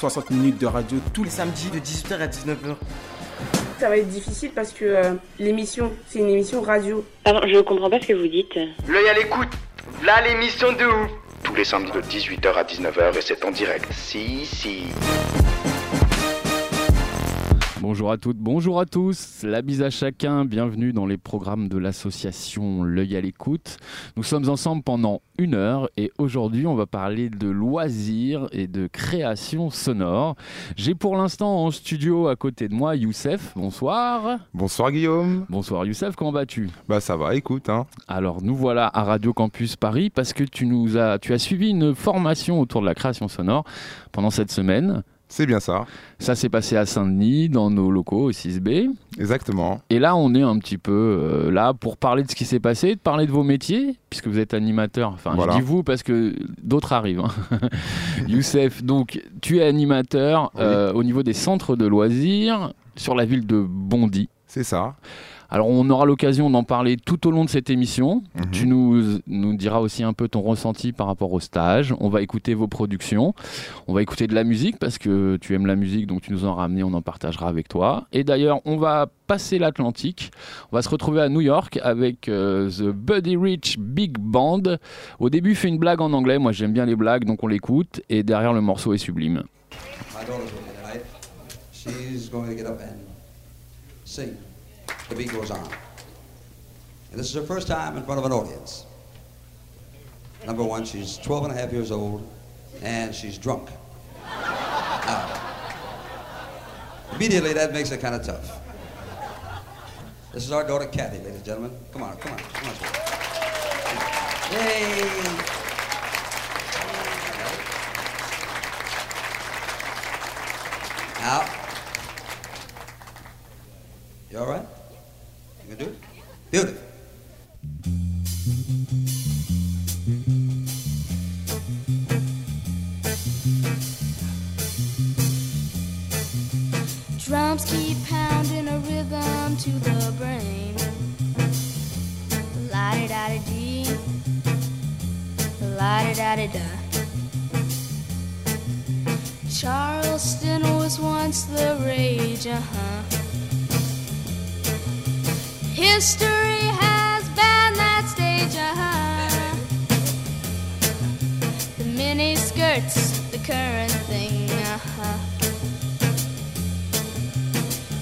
60 minutes de radio tous les samedis de 18h à 19h. Ça va être difficile parce que euh, l'émission, c'est une émission radio. Pardon, je comprends pas ce que vous dites. L'œil à l'écoute. Là, l'émission de ouf. tous les samedis de 18h à 19h et c'est en direct. Si, si. Bonjour à toutes, bonjour à tous, la bise à chacun, bienvenue dans les programmes de l'association L'œil à l'écoute. Nous sommes ensemble pendant une heure et aujourd'hui on va parler de loisirs et de création sonore. J'ai pour l'instant en studio à côté de moi Youssef, bonsoir. Bonsoir Guillaume. Bonsoir Youssef, comment vas-tu? Bah ça va, écoute. Hein. Alors nous voilà à Radio Campus Paris parce que tu nous as, tu as suivi une formation autour de la création sonore pendant cette semaine. C'est bien ça. Ça s'est passé à Saint-Denis, dans nos locaux au 6B. Exactement. Et là, on est un petit peu euh, là pour parler de ce qui s'est passé, de parler de vos métiers, puisque vous êtes animateur. Enfin, Voilà. je dis vous parce que d'autres arrivent. hein. Youssef, donc, tu es animateur Oui. euh, au niveau des centres de loisirs sur la ville de Bondy. C'est ça. Alors, on aura l'occasion d'en parler tout au long de cette émission. Mhm. Tu nous, nous diras aussi un peu ton ressenti par rapport au stage. On va écouter vos productions. On va écouter de la musique parce que tu aimes la musique, donc tu nous en as ramené, on en partagera avec toi. Et d'ailleurs, on va passer l'Atlantique. On va se retrouver à New York avec euh, The Buddy Rich Big Band. Au début, il fait une blague en anglais. Moi, j'aime bien les blagues, donc on l'écoute. Et derrière, le morceau est sublime. My The beat goes on. And this is her first time in front of an audience. Number one, she's 12 and a half years old, and she's drunk. Now, immediately that makes it kind of tough. This is our daughter Kathy, ladies and gentlemen. Come on, come on, come on. Yay! Now, you all right? You do it? Beautiful. Drums keep pounding a rhythm to the brain. La di da di dee. La di da di da. Charleston was once the rage, uh huh. History has banned that stage, uh huh. The mini skirts, the current thing, uh huh.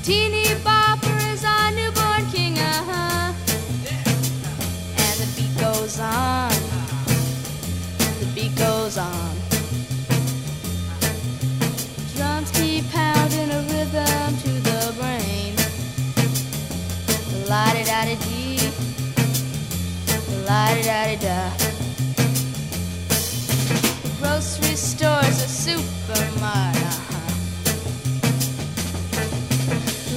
Teeny bopper is our newborn king, uh huh. And the beat goes on. The beat goes on. La di da di da. Grocery store's a supermart, uh-huh.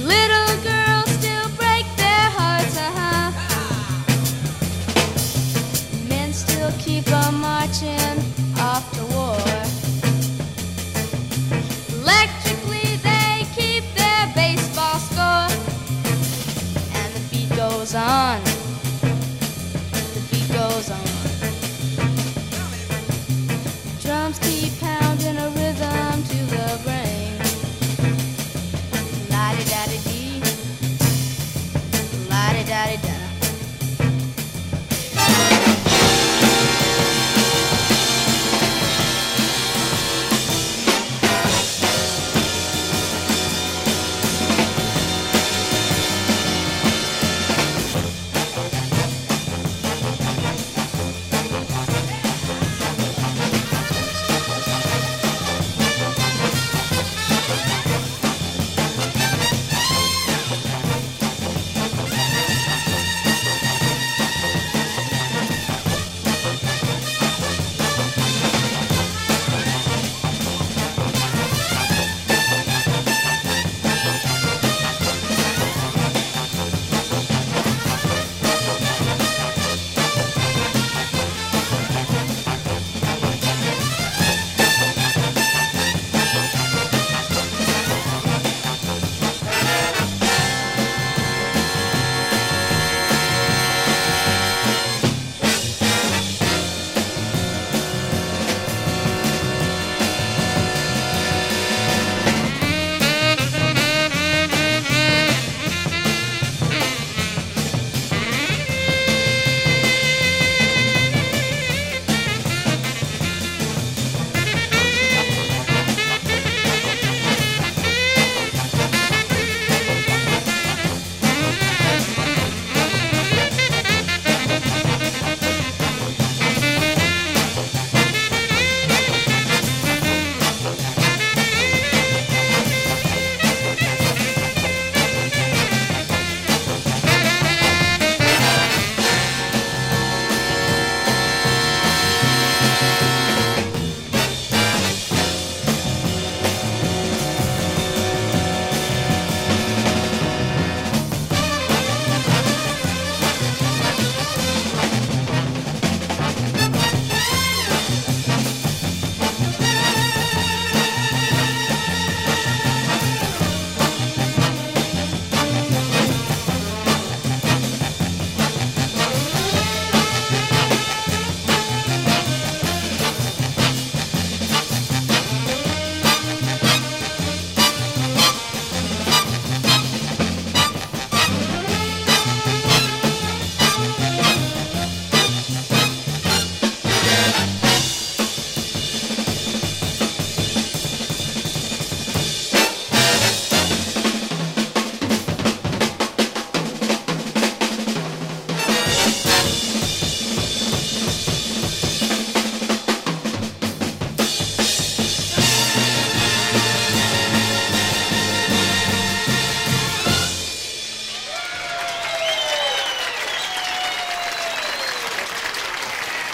Little girls still break their hearts, uh-huh. Men still keep on marching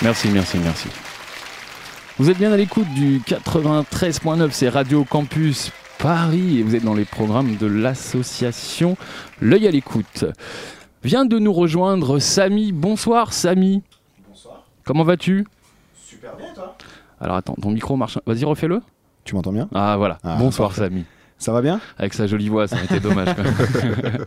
Merci, merci, merci. Vous êtes bien à l'écoute du 93.9, c'est Radio Campus Paris et vous êtes dans les programmes de l'association L'œil à l'écoute. Vient de nous rejoindre Samy. Bonsoir Samy. Bonsoir. Comment vas-tu? Super bien, toi Alors attends, ton micro marche. Vas-y, refais-le. Tu m'entends bien? Ah voilà. Ah, Bonsoir parfait. Samy. Ça va bien Avec sa jolie voix, ça aurait été dommage. quand même.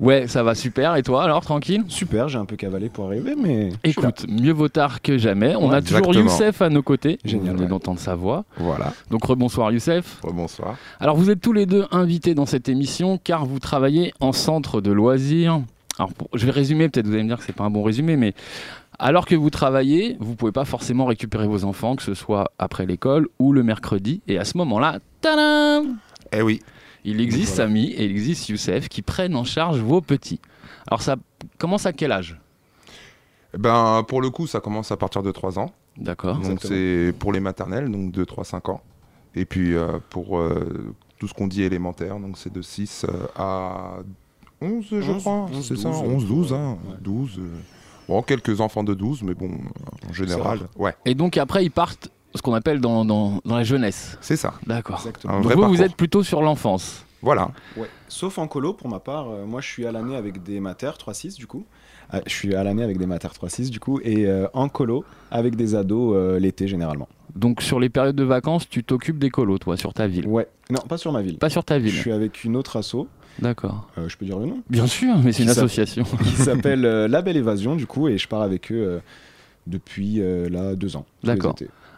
ouais, ça va super. Et toi alors, tranquille? Super, j'ai un peu cavalé pour arriver, mais. Écoute, mieux vaut tard que jamais. On Ouais, a toujours. Youssef à nos côtés. Génial, ouais. d'entendre sa voix. Voilà. Donc rebonsoir Youssef. Bonsoir. Alors vous êtes tous les deux invités dans cette émission car vous travaillez en centre de loisirs. Alors pour- je vais résumer, peut-être vous allez me dire que c'est pas un bon résumé, mais alors que vous travaillez, vous pouvez pas forcément récupérer vos enfants, que ce soit après l'école ou le mercredi. Et à ce moment-là, tadam Eh oui. Il existe Samy et il existe Youssef qui prennent en charge vos petits. Alors ça commence à quel âge? Eh Ben, pour le coup, ça commence à partir de 3 ans. D'accord. Donc c'est pour les maternelles, donc de 3-5 ans. Et puis euh, pour euh, tout ce qu'on dit élémentaire, donc c'est de 6 euh, à 11, je 11, crois. 11, C'est ça, 12, 11, 12, hein. ouais. 12. euh, Bon, quelques enfants de 12, mais bon, en général, ouais, Et donc après ils partent ce qu'on appelle dans, dans, dans la jeunesse. c'est ça. D'accord. Donc vous, vous êtes plutôt sur l'enfance. Voilà. Ouais. Sauf en colo, pour ma part, euh, moi je suis à l'année avec des mater 3-6 du coup. Euh, je suis à l'année avec des mater 3-6 du coup, et euh, en colo avec des ados euh, l'été généralement. Donc sur les périodes de vacances, tu t'occupes des colos, toi, sur ta ville. Ouais, non, pas sur ma ville. Pas sur ta Je ville. suis avec une autre asso, D'accord. euh, je peux dire le nom Bien sûr, mais c'est une association. qui s'appelle euh, La Belle Évasion du coup, et je pars avec eux euh, depuis euh, là deux ans. tous les D'accord.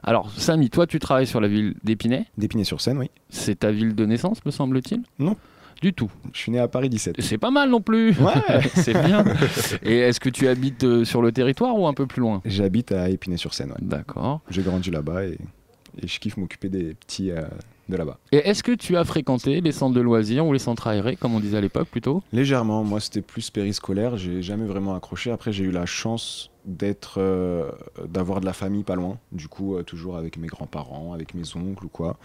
Alors, Samy, toi, tu travailles sur la ville d'Épinay. D'Épinay-sur-Seine, oui. C'est ta ville de naissance, me semble-t-il? Non. Du tout. Je suis né à Paris 17. C'est pas mal non plus. Ouais. c'est bien. Et est-ce que tu habites euh, sur le territoire ou un peu plus loin? J'habite à Épinay-sur-Seine, ouais. D'accord. J'ai grandi là-bas et, et je kiffe m'occuper des petits euh, de là-bas. Et est-ce que tu as fréquenté les centres de loisirs ou les centres aérés, comme on disait à l'époque plutôt? Légèrement, moi c'était plus périscolaire, j'ai jamais vraiment accroché. Après j'ai eu la chance d'être, euh, d'avoir de la famille pas loin, du coup euh, toujours avec mes grands-parents, avec mes oncles ou quoi.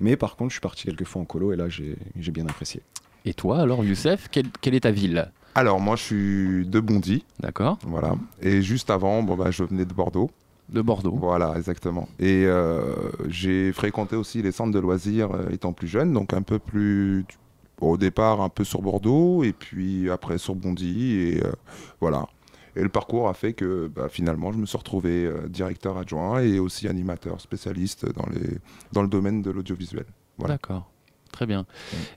Mais par contre je suis parti quelques fois en colo et là j'ai j'ai bien apprécié. Et toi, alors, Youssef, quelle, quelle est ta ville? Alors moi, je suis de Bondy, D'accord. voilà. Et juste avant, bon, bah, je venais de Bordeaux. De Bordeaux. Voilà, exactement. Et euh, j'ai fréquenté aussi les centres de loisirs euh, étant plus jeune, donc un peu plus. bon, au départ, un peu sur Bordeaux, et puis après sur Bondy, et euh, voilà. Et le parcours a fait que bah, finalement, je me suis retrouvé euh, directeur adjoint et aussi animateur spécialiste dans, les, dans le domaine de l'audiovisuel. Voilà. D'accord. Très bien.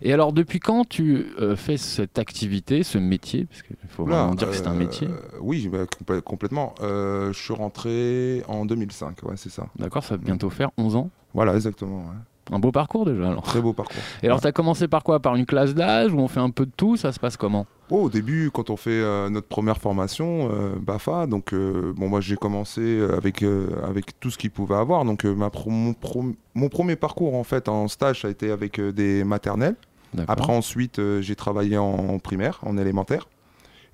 Et alors, depuis quand tu euh, fais cette activité, ce métier? Parce qu'il faut Oula, vraiment dire que c'est un euh, métier. Oui, bah, complè- complètement. Je suis rentré en 2005, ouais, c'est ça. D'accord, ça va bientôt faire 11 ans. Voilà, exactement. ouais. Un beau parcours déjà alors. Très beau parcours. Et alors, tu as commencé par quoi? Par une classe d'âge où on fait un peu de tout? Ça se passe comment? Oh, au début, quand on fait euh, notre première formation, euh, BAFA, donc euh, bon, moi j'ai commencé avec, avec tout ce qu'il pouvait avoir. Donc ma pro- mon, pro- mon premier parcours en fait en stage, ça a été avec des maternelles. Après ensuite, j'ai travaillé en primaire, en élémentaire.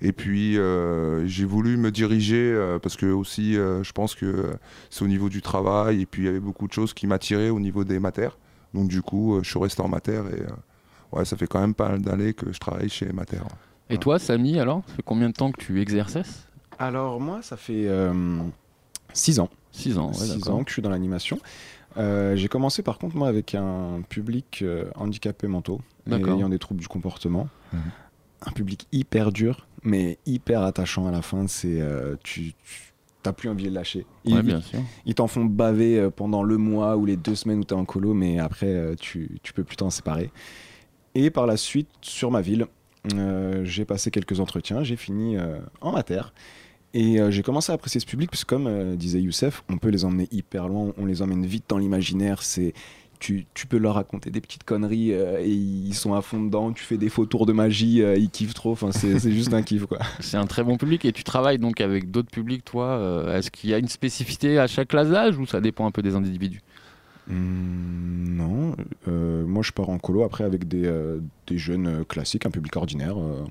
Et puis euh, j'ai voulu me diriger euh, parce que aussi, euh, je pense que c'est au niveau du travail et puis il y avait beaucoup de choses qui m'attiraient au niveau des matères. Donc du coup, euh, je suis resté en mater et euh, ouais, ça fait quand même pas mal d'années que je travaille chez mater. ouais. Et toi, Samy, alors Ça fait combien de temps que tu exerces? Alors moi ça fait 6 ans. 6 ans, ouais, 6 d'accord. ans que je suis dans l'animation. Euh, j'ai commencé par contre moi avec un public euh, handicapé mentaux et ayant des troubles du comportement. Mhm. Un public hyper dur, mais hyper attachant à la fin. C'est euh, tu, tu t'as plus envie de lâcher. Ouais, Ils- bien sûr. Ils t'en font baver euh, pendant le mois ou les deux semaines où t'es en colo, mais après euh, tu, tu peux plus t'en séparer. Et par la suite, sur ma ville, euh, j'ai passé quelques entretiens, j'ai fini euh, en mater. Et euh, j'ai commencé à apprécier ce public, parce que comme disait Youssef, on peut les emmener hyper loin, on les emmène vite dans l'imaginaire. C'est tu, tu peux leur raconter des petites conneries euh, et ils sont à fond dedans. Tu fais des faux tours de magie, euh, ils kiffent trop. Enfin, c'est c'est juste un kiff, quoi. C'est un très bon public et tu travailles donc avec d'autres publics, toi. euh, Est-ce qu'il y a une spécificité à chaque classe d'âge ou ça dépend un peu des individus? Hmm, non, Euh, moi je pars en colo après avec des, euh, des jeunes classiques, un public ordinaire, euh,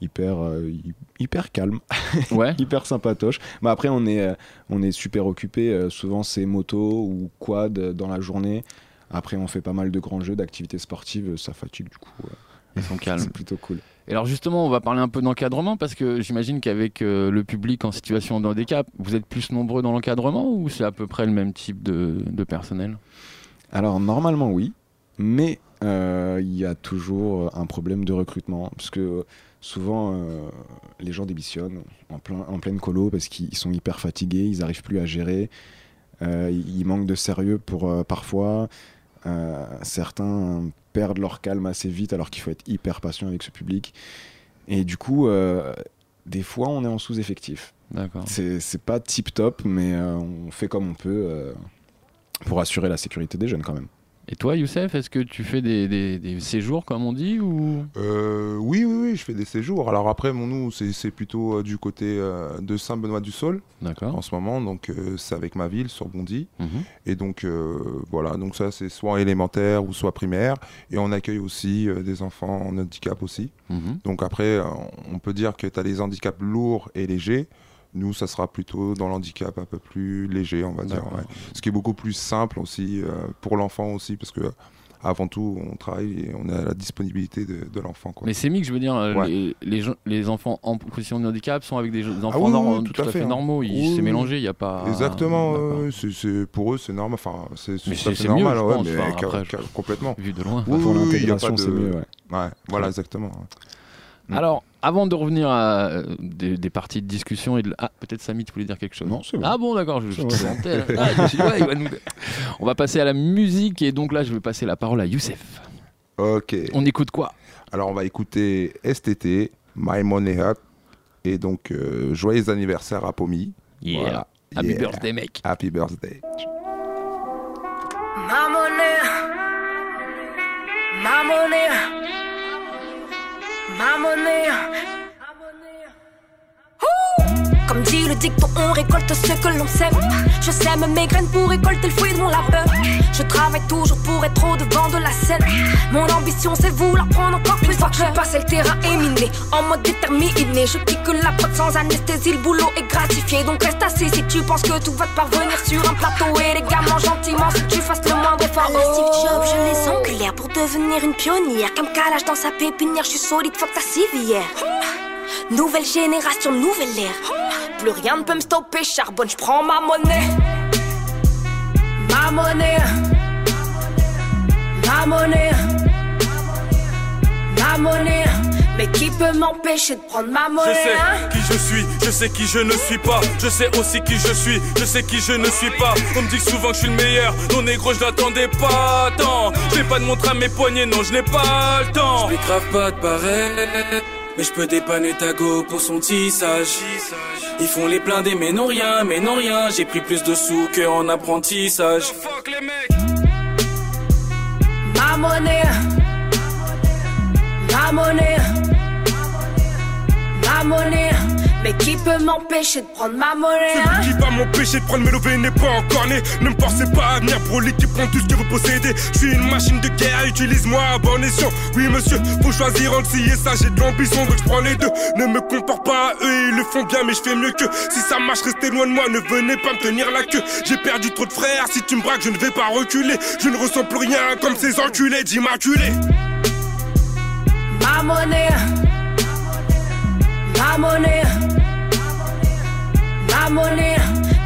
hyper, euh, hy- hyper calme, Ouais. hyper sympatoche. Mais après on est, euh, on est super occupé, euh, souvent c'est moto ou quad dans la journée. Après on fait pas mal de grands jeux, d'activités sportives, ça fatigue du coup. euh. Ils sont calmes. C'est plutôt cool. Et alors justement, on va parler un peu d'encadrement parce que j'imagine qu'avec euh, le public en situation de handicap, vous êtes plus nombreux dans l'encadrement ou c'est à peu près le même type de, de personnel? Alors normalement oui, mais euh, il y a toujours un problème de recrutement parce que souvent euh, les gens démissionnent en, plein, en pleine colo parce qu'ils sont hyper fatigués, ils n'arrivent plus à gérer, euh, ils manquent de sérieux pour euh, parfois. Euh, certains perdent leur calme assez vite alors qu'il faut être hyper patient avec ce public. Et du coup, euh, des fois, on est en sous-effectif. D'accord. C'est pas tip top, mais euh, on fait comme on peut pour assurer la sécurité des jeunes quand même. Et toi, Youssef, est-ce que tu fais des, des- des séjours comme on dit ou? Euh, oui, oui, oui, je fais des séjours. Alors après, mon nous, c'est plutôt euh, du côté euh, de Saint-Benoît-du-Saul D'accord. en ce moment. Donc euh, c'est avec ma ville, sur Bondy. Mhm. Et donc voilà, donc ça c'est soit élémentaire ou soit primaire. Et on accueille aussi des enfants en handicap aussi. Mhm. Donc après, on peut dire que tu as les handicaps lourds et légers. Nous, ça sera plutôt dans l'handicap un peu plus léger, on va dire. Ouais. Ce qui est beaucoup plus simple aussi euh, pour l'enfant aussi, parce que avant tout, on travaille et on est à la disponibilité de, de l'enfant. quoi. Mais c'est mix, je veux dire, euh, Ouais. les, les, enfants en position de handicap sont avec des des enfants Ah oui, tout, tout à fait, fait, hein. normaux. Ils- Oui, c'est mélangé, il n'y a pas. Exactement, D'accord. euh, pour eux c'est normal, enfin c'est mieux, normal, je ouais, pense, mais enfin, ca- après, ca- complètement. Vu de loin. Oui, pour a l'intégration, pas c'est de- mieux. ouais. Ouais, voilà exactement. Mm. Alors, avant de revenir à euh, des, des parties de discussion et de... Ah, peut-être Samy, tu voulais dire quelque chose Non, c'est bon. Ah bon, d'accord, je, te sentais. Ah, je me suis dit, ouais, il va nous- On va passer à la musique et donc là, je vais passer la parole à Youssef. Ok. On écoute quoi? Alors on va écouter STT, My Money Up, et donc euh, joyeux anniversaire à Pomi. Yeah. Voilà. Happy Yeah. birthday, mec. Happy birthday. Ma monnaie, ma monnaie, Comme dit le dicton, on récolte ce que l'on sème. Je sème mes graines pour récolter le fruit de mon labeur. Je travaille toujours pour être au devant de la scène. Mon ambition, c'est vous la prendre encore plus fort. Je passe le terrain est miné, en mode déterminé. Je pique la prod sans anesthésie, le boulot est gratifié. Donc reste assis si tu penses que tout va te parvenir sur un plateau. Et les gamins gentiment, si tu fasses le moindre effort. À la Steve Jobs, je les Oh. enculaire pour devenir une pionnière. Comme calage dans sa pépinière, je suis solide, fuck ta civière. Nouvelle génération, nouvelle ère. Plus rien ne peut me stopper, charbonne, je prends ma monnaie. Ma monnaie. Ma monnaie. Ma monnaie. Mais qui peut m'empêcher de prendre ma Je monnaie sais hein qui je suis, je sais qui je ne suis pas. Je sais aussi qui je suis, je sais qui je ne suis pas. On me dit souvent que je suis le meilleur. Non, négro, je l'attendais pas tant. J'ai pas de montre à mes poignets, non, je n'ai pas le temps. Je grave pas de pareil, mais je peux dépanner ta go pour son tissage. Ils font les blindés, mais non rien, mais non rien. J'ai pris plus de sous que en apprentissage. Ma monnaie. Ma monnaie. Ma monnaie. Mais qui peut m'empêcher de prendre ma monnaie hein Qui va m'empêcher de prendre mes levées n'est pas encore né. Ne me pensez pas à venir pour l'équipe prend tout ce que vous possédez. Je suis une machine de guerre, utilise-moi à bon escient. Oui monsieur, faut choisir entre ci et ça J'ai de l'ambition donc je prends les deux. Ne me compare pas à eux, ils le font bien mais je fais mieux que. Si ça marche, restez loin de moi, ne venez pas me tenir la queue. J'ai perdu trop de frères, si tu me braques je ne vais pas reculer. Je ne ressens plus rien comme ces enculés d'immaculés. Ma monnaie. Ma monnaie. Monnaie.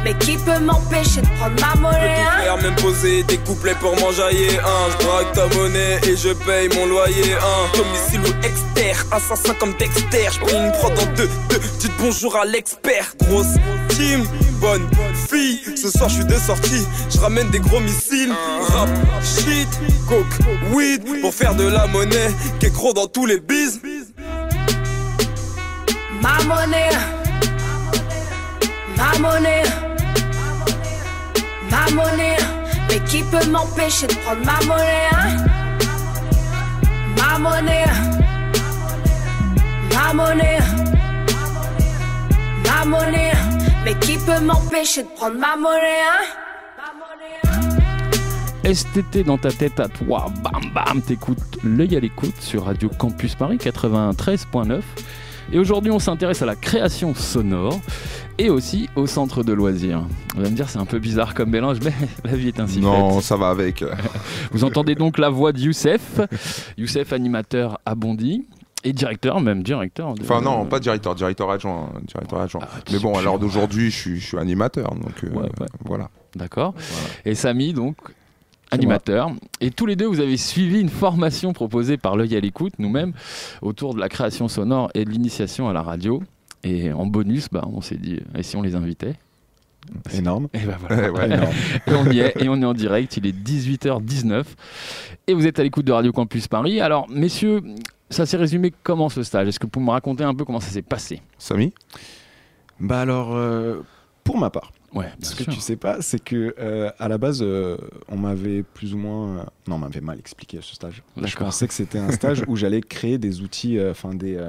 Mais qui peut m'empêcher de prendre ma monnaie hein. Faire même poser des couplets pour m'enjailler un? Je braque ta monnaie et je paye mon loyer un Domicile ou exter, assassin comme Dexter. Je prends une prod en deux, deux. Dites bonjour à l'expert. Grosse team, bonne fille. Ce soir je suis de sortie, je ramène des gros missiles. Rap, shit, coke, weed. Pour faire de la monnaie. Qui est gros dans tous les biz Ma monnaie. Ma monnaie. Ma monnaie. Mais qui peut m'empêcher de prendre ma monnaie hein? Ma monnaie. Ma monnaie. Ma monnaie. Mais qui peut m'empêcher de prendre ma monnaie hein? STT dans ta tête à toi, bam bam, t'écoutes l'œil à l'écoute sur Radio Campus Paris 93.9. Et aujourd'hui, on s'intéresse à la création sonore et aussi au centre de loisirs. Vous allez me dire, c'est un peu bizarre comme mélange, mais la vie est ainsi Non, faite. ça va avec. Vous entendez donc la voix de Youssef, Youssef animateur à Bondy et directeur, même directeur. de- Enfin non, pas directeur, directeur adjoint, directeur adjoint. Mais bon, à l'heure d'aujourd'hui, je suis, je suis animateur, donc euh, voilà. D'accord. Et Samy, donc, animateur. Et tous les deux, vous avez suivi une formation proposée par l'œil à l'écoute, nous-mêmes, autour de la création sonore et de l'initiation à la radio. Et en bonus, bah, on s'est dit, et si on les invitait Énorme. Et bah voilà. Ouais, énorme. Et on y est, et on est en direct, il est 18h19. Et vous êtes à l'écoute de Radio Campus Paris. Alors, messieurs, ça s'est résumé comment ce stage? Est-ce que vous pouvez me raconter un peu comment ça s'est passé? Samy? Bah alors, euh, pour ma part, Ouais, ce que sûr. tu sais pas, c'est que euh, à la base, euh, on m'avait plus ou moins, euh, non, on m'avait mal expliqué ce stage. Je pensais que c'était un stage où j'allais créer des outils, enfin des,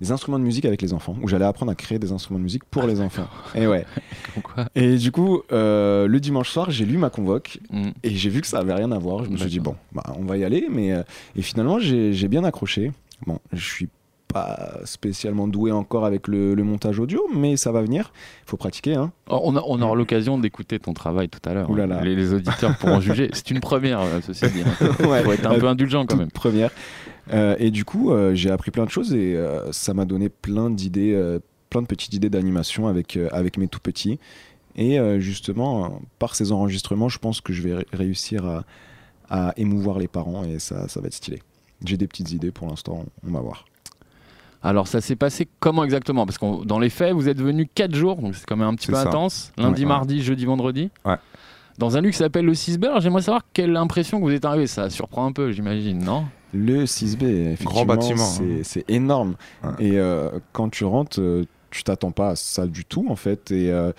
des instruments de musique avec les enfants, où j'allais apprendre à créer des instruments de musique pour les enfants. Et ouais. Pourquoi Et du coup, le dimanche soir, j'ai lu ma convoque Mm. et j'ai vu que ça avait rien à voir. Je me suis dit bon, bah, on va y aller, mais et finalement j'ai j'ai bien accroché. Bon, je suis pas spécialement doué encore avec le, le montage audio, mais ça va venir. Il faut pratiquer, hein. Oh, On, a- on aura l'occasion d'écouter ton travail tout à l'heure. Les, les auditeurs pourront juger. C'est une première, euh, ceci dit. Il Ouais. faut être un peu indulgent quand même. Première. Euh, et du coup, euh, j'ai appris plein de choses et euh, ça m'a donné plein d'idées, euh, plein de petites idées d'animation avec, euh, avec mes tout petits. Et euh, justement, euh, par ces enregistrements, je pense que je vais ré- réussir à, à émouvoir les parents et ça, ça va être stylé. J'ai des petites idées pour l'instant, on va voir. Alors ça s'est passé comment exactement? Parce que dans les faits, vous êtes venu 4 jours, donc c'est quand même un petit peu ça. intense. Lundi, Ouais. mardi, jeudi, vendredi. Ouais. Dans un lieu qui s'appelle le 6 Alors j'aimerais savoir quelle impression que vous êtes arrivé. Ça surprend un peu, j'imagine, non? Le 6B, effectivement, Grand bâtiment, c'est hein. énorme. Ouais. Et euh, quand tu rentres, euh, tu t'attends pas à ça du tout, en fait. Et euh,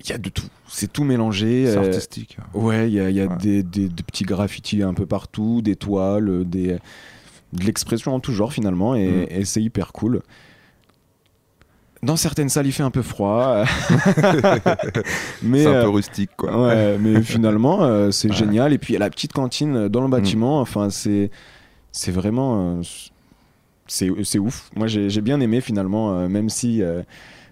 il y a de tout. C'est tout mélangé. C'est euh, artistique. Ouais, il y a, il y a Ouais. des, des- des petits graffitis un peu partout, des toiles, des, de l'expression en tout genre finalement, et, Mm. et c'est hyper cool. Dans certaines salles, il fait un peu froid. mais, C'est un peu euh, rustique, quoi. Ouais, mais finalement, euh, c'est Ouais. génial. Et puis, il y a la petite cantine dans le bâtiment. Enfin, c'est, c'est vraiment. euh, c'est, ouf. Moi, j'ai, bien aimé finalement, euh, même si euh,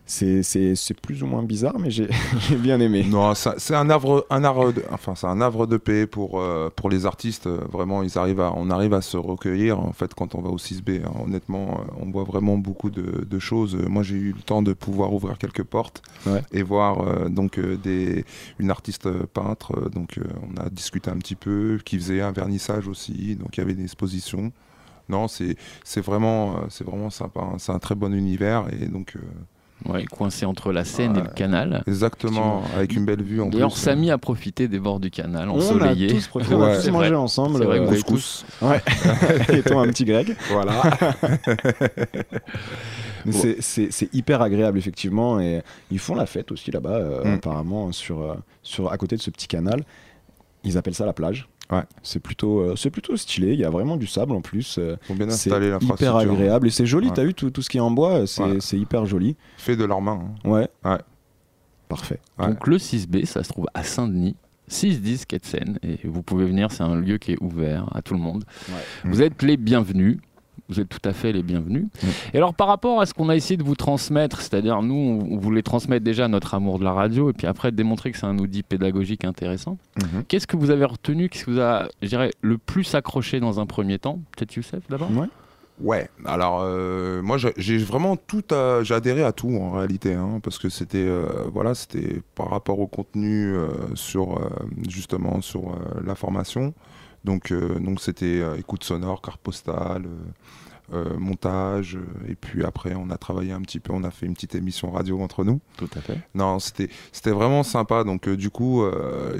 c'est, plus ou moins bizarre, mais j'ai, j'ai bien aimé. Non, c'est un havre, un havre de, enfin, c'est un havre de paix pour, euh, pour les artistes. Vraiment, ils arrivent à, on arrive à se recueillir en fait quand on va au 6B. hein. Honnêtement, euh, on voit vraiment beaucoup de, de choses. Moi, j'ai eu le temps de pouvoir ouvrir quelques portes Ouais. et voir euh, donc des, une artiste peintre. Donc, euh, on a discuté un petit peu, qui faisait un vernissage aussi. Donc, il y avait des expositions. Non, c'est, vraiment, c'est vraiment sympa. hein. C'est un très bon univers et donc. Ouais, coincé entre la Seine et le canal. Exactement, avec une belle vue en plus. D'ailleurs, Samy a profité des bords du canal, On ensoleillé. a tous profité, on a tous mangé ensemble. C'est vrai euh, couscous. Ouais. et toi, un petit grec. Voilà. Mais c'est- c'est c'est hyper agréable, effectivement. Et ils font la fête aussi là-bas, euh, Mm. apparemment, sur, euh, sur, à côté de ce petit canal. Ils appellent ça la plage. Ouais. C'est plutôt, euh, c'est plutôt stylé. Il y a vraiment du sable en plus. euh, Faut bien C'est installer hyper l'infrastructure. agréable. Et c'est joli. Ouais. T'as vu tout, tout ce qui est en bois C'est Ouais. c'est hyper joli. Fait de leurs mains. hein. Ouais. Ouais. Parfait. Ouais. Donc le 6B, ça se trouve à Saint-Denis. 610 quai de Seine et vous pouvez venir, c'est un lieu qui est ouvert à tout le monde. Vous êtes les bienvenus. Vous êtes tout à fait les bienvenus. Et alors par rapport à ce qu'on a essayé de vous transmettre, c'est-à-dire nous, on on voulait transmettre déjà notre amour de la radio et puis après démontrer que c'est un outil pédagogique intéressant. Mhm. Qu'est-ce que vous avez retenu Qu'est-ce que vous a, je dirais, le plus accroché dans un premier temps? Peut-être Youssef d'abord? Ouais. Ouais, alors euh, moi j'ai- vraiment tout j'ai adhéré à tout en réalité, hein, parce que c'était euh, voilà, c'était par rapport au contenu euh, sur euh, justement sur euh, la formation. Donc euh, donc c'était euh, écoute sonore, carte postale, euh, montage, euh, et puis après on a travaillé un petit peu, on a fait une petite émission radio entre nous. Tout à fait. Non, c'était vraiment sympa. Donc euh, du coup,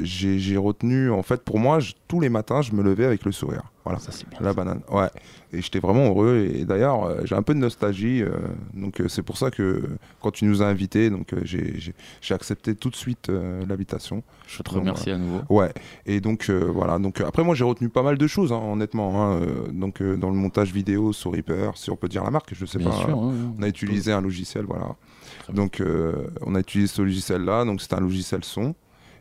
j'ai retenu. En fait, pour moi, je- tous les matins, je me levais avec le sourire. Voilà. Ça c'est bien. La banane. Ouais. Et j'étais vraiment heureux. Et d'ailleurs, j'ai un peu de nostalgie. donc c'est pour ça que quand tu nous as invités, donc j'ai accepté tout de suite l'invitation. Je te Donc, remercie à nouveau. Ouais. Et donc euh, voilà. Donc euh, après, moi, j'ai retenu pas mal de choses, hein, honnêtement. hein, euh, donc euh, dans le montage vidéo sur Reaper, si on peut dire la marque, je sais Bien pas. sûr, hein. On a utilisé un logiciel, voilà. Donc, on a utilisé ce logiciel-là. Donc, c'était un logiciel son.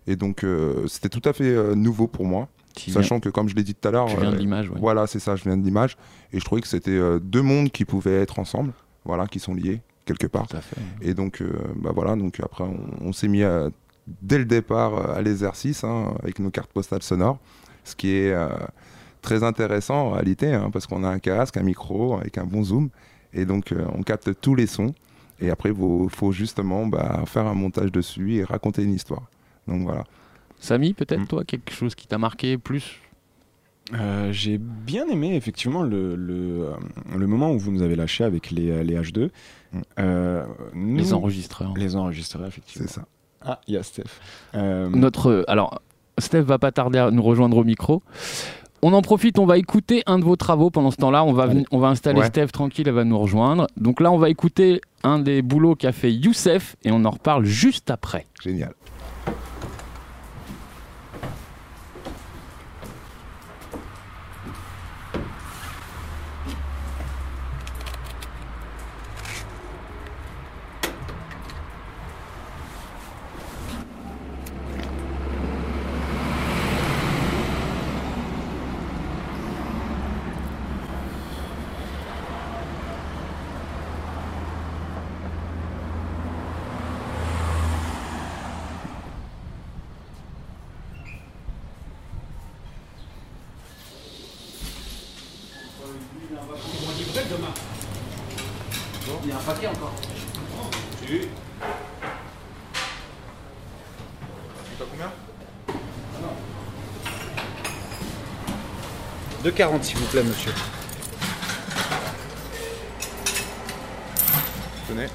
Et donc, c'était tout à fait nouveau pour moi. Tu viens- Sachant que, comme je l'ai dit tout à l'heure. Tu viens de l'image, ouais. Voilà, c'est ça, je viens de l'image. Et je trouvais que c'était deux mondes qui pouvaient être ensemble. voilà, qui sont liés quelque part. Et donc, bah voilà, donc après, on, on s'est mis à- dès le départ euh, à l'exercice hein, avec nos cartes postales sonores, ce qui est euh, très intéressant en réalité, hein, parce qu'on a un casque, un micro avec un bon zoom, et donc euh, on capte tous les sons. Et après, il faut, justement bah, faire un montage dessus et raconter une histoire. Donc voilà. Samy, peut-être toi, quelque chose qui t'a marqué plus? Euh, J'ai bien aimé effectivement le, le, le moment où vous nous avez lâché avec les, euh, les H2. Euh, nous- Les enregistreurs. Les enregistreurs, effectivement. C'est ça. Ah, il y a Steph. Euh, Notre, alors, Steph va pas tarder à nous rejoindre au micro. On en profite, on va écouter un de vos travaux pendant ce temps-là. On va, venir- on va installer Ouais. Steph tranquille, elle va nous rejoindre. Donc là, on va écouter un des boulots qu'a fait Youssef et on en reparle juste après. Génial. Il y a un paquet encore. Tu pas combien 2,40 s'il vous plaît, monsieur. Tenez.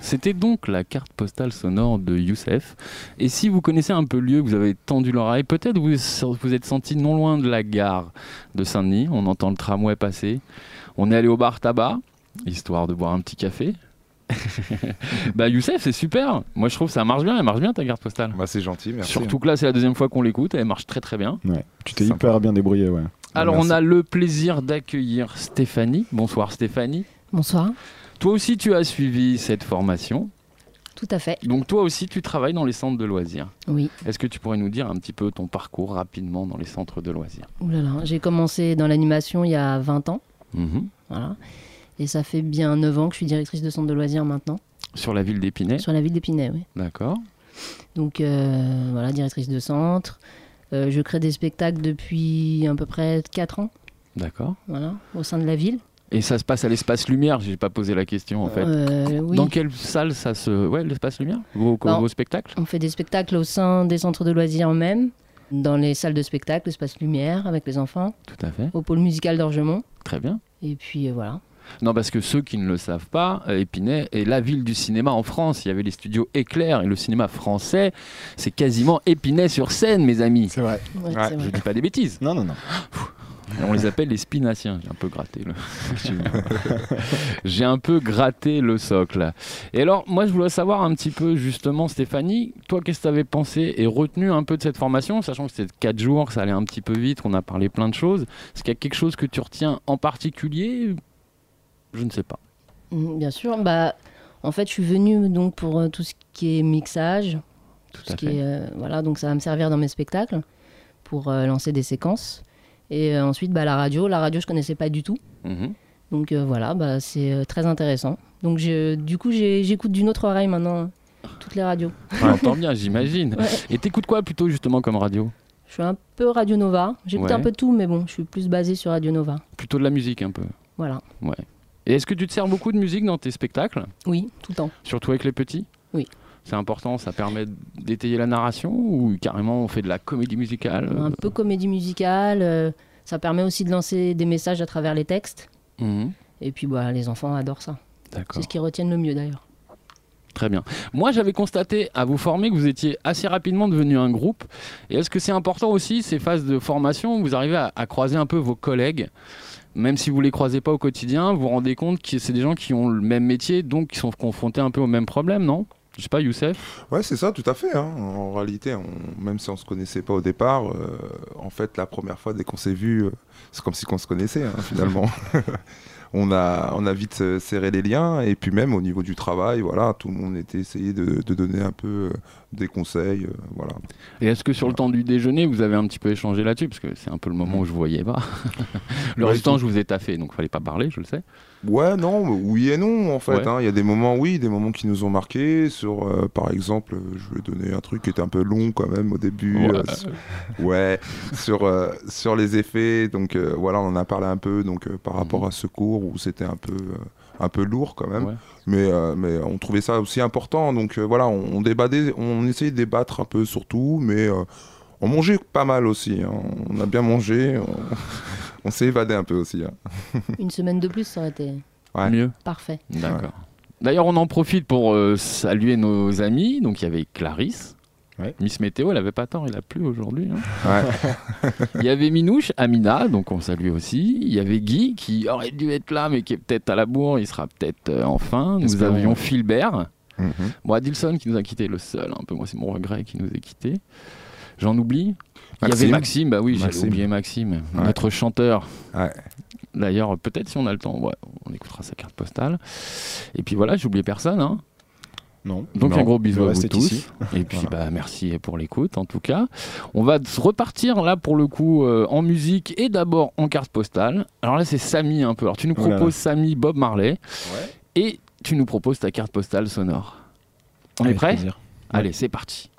C'était donc la carte postale sonore de Youssef. Et si vous connaissez un peu le lieu, vous avez tendu l'oreille, peut-être vous vous êtes senti non loin de la gare de Saint-Denis. On entend le tramway passer. On est allé au bar tabac, histoire de boire un petit café. bah Youssef, c'est super. Moi je trouve que ça marche bien. Elle marche bien ta carte postale. Bah c'est gentil, merci. Surtout que là c'est la deuxième fois qu'on l'écoute. Elle marche très très bien. Ouais, tu t'es hyper bien débrouillé, ouais. Alors Merci. on a le plaisir d'accueillir Stéphanie. Bonsoir Stéphanie. Bonsoir. Toi aussi tu as suivi cette formation. Tout à fait. Donc toi aussi tu travailles dans les centres de loisirs. Oui. Est-ce que tu pourrais nous dire un petit peu ton parcours rapidement dans les centres de loisirs? Ouh là là, J'ai commencé dans l'animation il y a 20 ans. Mhm. Voilà. Et ça fait bien 9 ans que je suis directrice de centre de loisirs maintenant. Sur la ville d'Épinay Sur la ville d'Épinay, oui. D'accord. Donc euh, voilà, directrice de centre. Euh, je crée des spectacles depuis à peu près 4 ans, D'accord. voilà, au sein de la ville. Et ça se passe à l'espace lumière, j'ai pas posé la question en fait. Euh, oui. Dans quelle salle ça se. Ouais, l'espace lumière vos, Bah, vos spectacles On fait des spectacles au sein des centres de loisirs eux-mêmes, dans les salles de spectacle, l'espace lumière avec les enfants, Tout à fait. au pôle musical d'Orgemont. Très bien. Et puis voilà. Non, parce que ceux qui ne le savent pas, euh, Épinay est la ville du cinéma en France. Il y avait les studios Éclair et le cinéma français. C'est quasiment Épinay sur scène, mes amis. C'est vrai. Ouais, Je vrai. dis pas des bêtises. Non, non, non. On les appelle les spinaciens. J'ai un peu gratté le. J'ai un peu gratté le socle. Et alors, moi, je voulais savoir un petit peu, justement, Stéphanie, toi, qu'est-ce que tu avais pensé et retenu un peu de cette formation, sachant que c'était 4 jours, que ça allait un petit peu vite, qu'on a parlé plein de choses. Est-ce qu'il y a quelque chose que tu retiens en particulier Je ne sais pas. Mm, Bien sûr. Bah, en fait, je suis venue donc pour euh, tout ce qui est mixage. Tout ce qui est, euh, voilà, donc ça va me servir dans mes spectacles pour euh, lancer des séquences. Et euh, ensuite, bah, la radio. La radio, je connaissais pas du tout. Mhm. Donc voilà, bah, c'est très intéressant. Donc je, du coup, j'écoute d'une autre oreille maintenant euh, toutes les radios. On entend bien, j'imagine. Ouais. Et t'écoutes quoi plutôt, justement, comme radio? Je suis un peu Radio Nova. J'écoute Ouais. un peu tout, mais bon, je suis plus basée sur Radio Nova. Plutôt de la musique, un peu. Voilà. Ouais. Et est-ce que tu te sers beaucoup de musique dans tes spectacles? Oui, tout le temps. Surtout avec les petits? Oui. C'est important, ça permet d'étayer la narration ou carrément on fait de la comédie musicale? Un peu comédie musicale. euh, ça permet aussi de lancer des messages à travers les textes. Mhm. Et puis, bah, les enfants adorent ça. C'est ce qu'ils retiennent le mieux d'ailleurs. Très bien. Moi, j'avais constaté à vous former que vous étiez assez rapidement devenu un groupe. Et est-ce que c'est important aussi, ces phases de formation, où vous arrivez à, à croiser un peu vos collègues? Même si vous les croisez pas au quotidien, vous vous rendez compte que c'est des gens qui ont le même métier, donc qui sont confrontés un peu au même problème, non? Je sais pas, Youssef? Ouais, c'est ça, tout à fait. hein. En réalité, même si on se connaissait pas au départ, euh, en fait, la première fois, dès qu'on s'est vu, euh, c'est comme si on se connaissait, hein, finalement. on, a, on a vite euh, serré les liens, et puis même au niveau du travail, voilà, tout le monde était essayé de, donner un peu des conseils, euh, voilà. Et est-ce que sur le temps du déjeuner, vous avez un petit peu échangé là-dessus? Parce que c'est un peu le moment où je vous voyais pas. le reste du temps, je vous ai taffé, donc fallait pas parler, je le sais. Ouais, non, oui et non, en fait. Ouais. hein. Il y a des moments, oui, des moments qui nous ont marqués. Sur, euh, par exemple, je vais donner un truc qui était un peu long quand même au début. Ouais. euh, sur- ouais, sur, euh, sur les effets. Donc voilà, on en a parlé un peu donc, par rapport à Secours où c'était un peu, un peu lourd quand même. Ouais. Mais, euh, mais on trouvait ça aussi important. Donc euh, voilà, on, on débattait, on essayait de débattre un peu sur tout, mais euh, on mangeait pas mal aussi. hein. On a bien mangé. On, on s'est évadé un peu aussi. hein. Une semaine de plus, ça aurait été Ouais. Mieux. parfait. D'accord. D'ailleurs, on en profite pour euh, saluer nos amis. Donc, il y avait Clarisse. Miss Météo, elle avait pas tort, il a plu aujourd'hui. hein. il y avait Minouche, Amina, donc on salue aussi. Il y avait Guy, qui aurait dû être là, mais qui est peut-être à la bourre. Il sera peut-être euh, enfin. Nous Espérons, avions. Philbert. Mhm. Bon, Adilson qui nous a quitté, le seul. Un peu, moi, c'est mon regret qui nous a quitté. J'en oublie. Il y avait Maxime. Bah oui, Maxime. oublié Maxime, Ouais. notre chanteur. Ouais. D'ailleurs, peut-être si on a le temps, ouais, on écoutera sa carte postale. Et puis voilà, j'ai oublié personne. Hein. Non. Donc Non, un gros bisou à vous tous. ici. Et puis Voilà. bah, merci pour l'écoute en tout cas. On va repartir là pour le coup euh, en musique et d'abord en carte postale. Alors là c'est Samy un peu. Alors tu nous proposes Samy Bob Marley et tu nous proposes ta carte postale sonore. On est prêt plaisir. Allez c'est parti.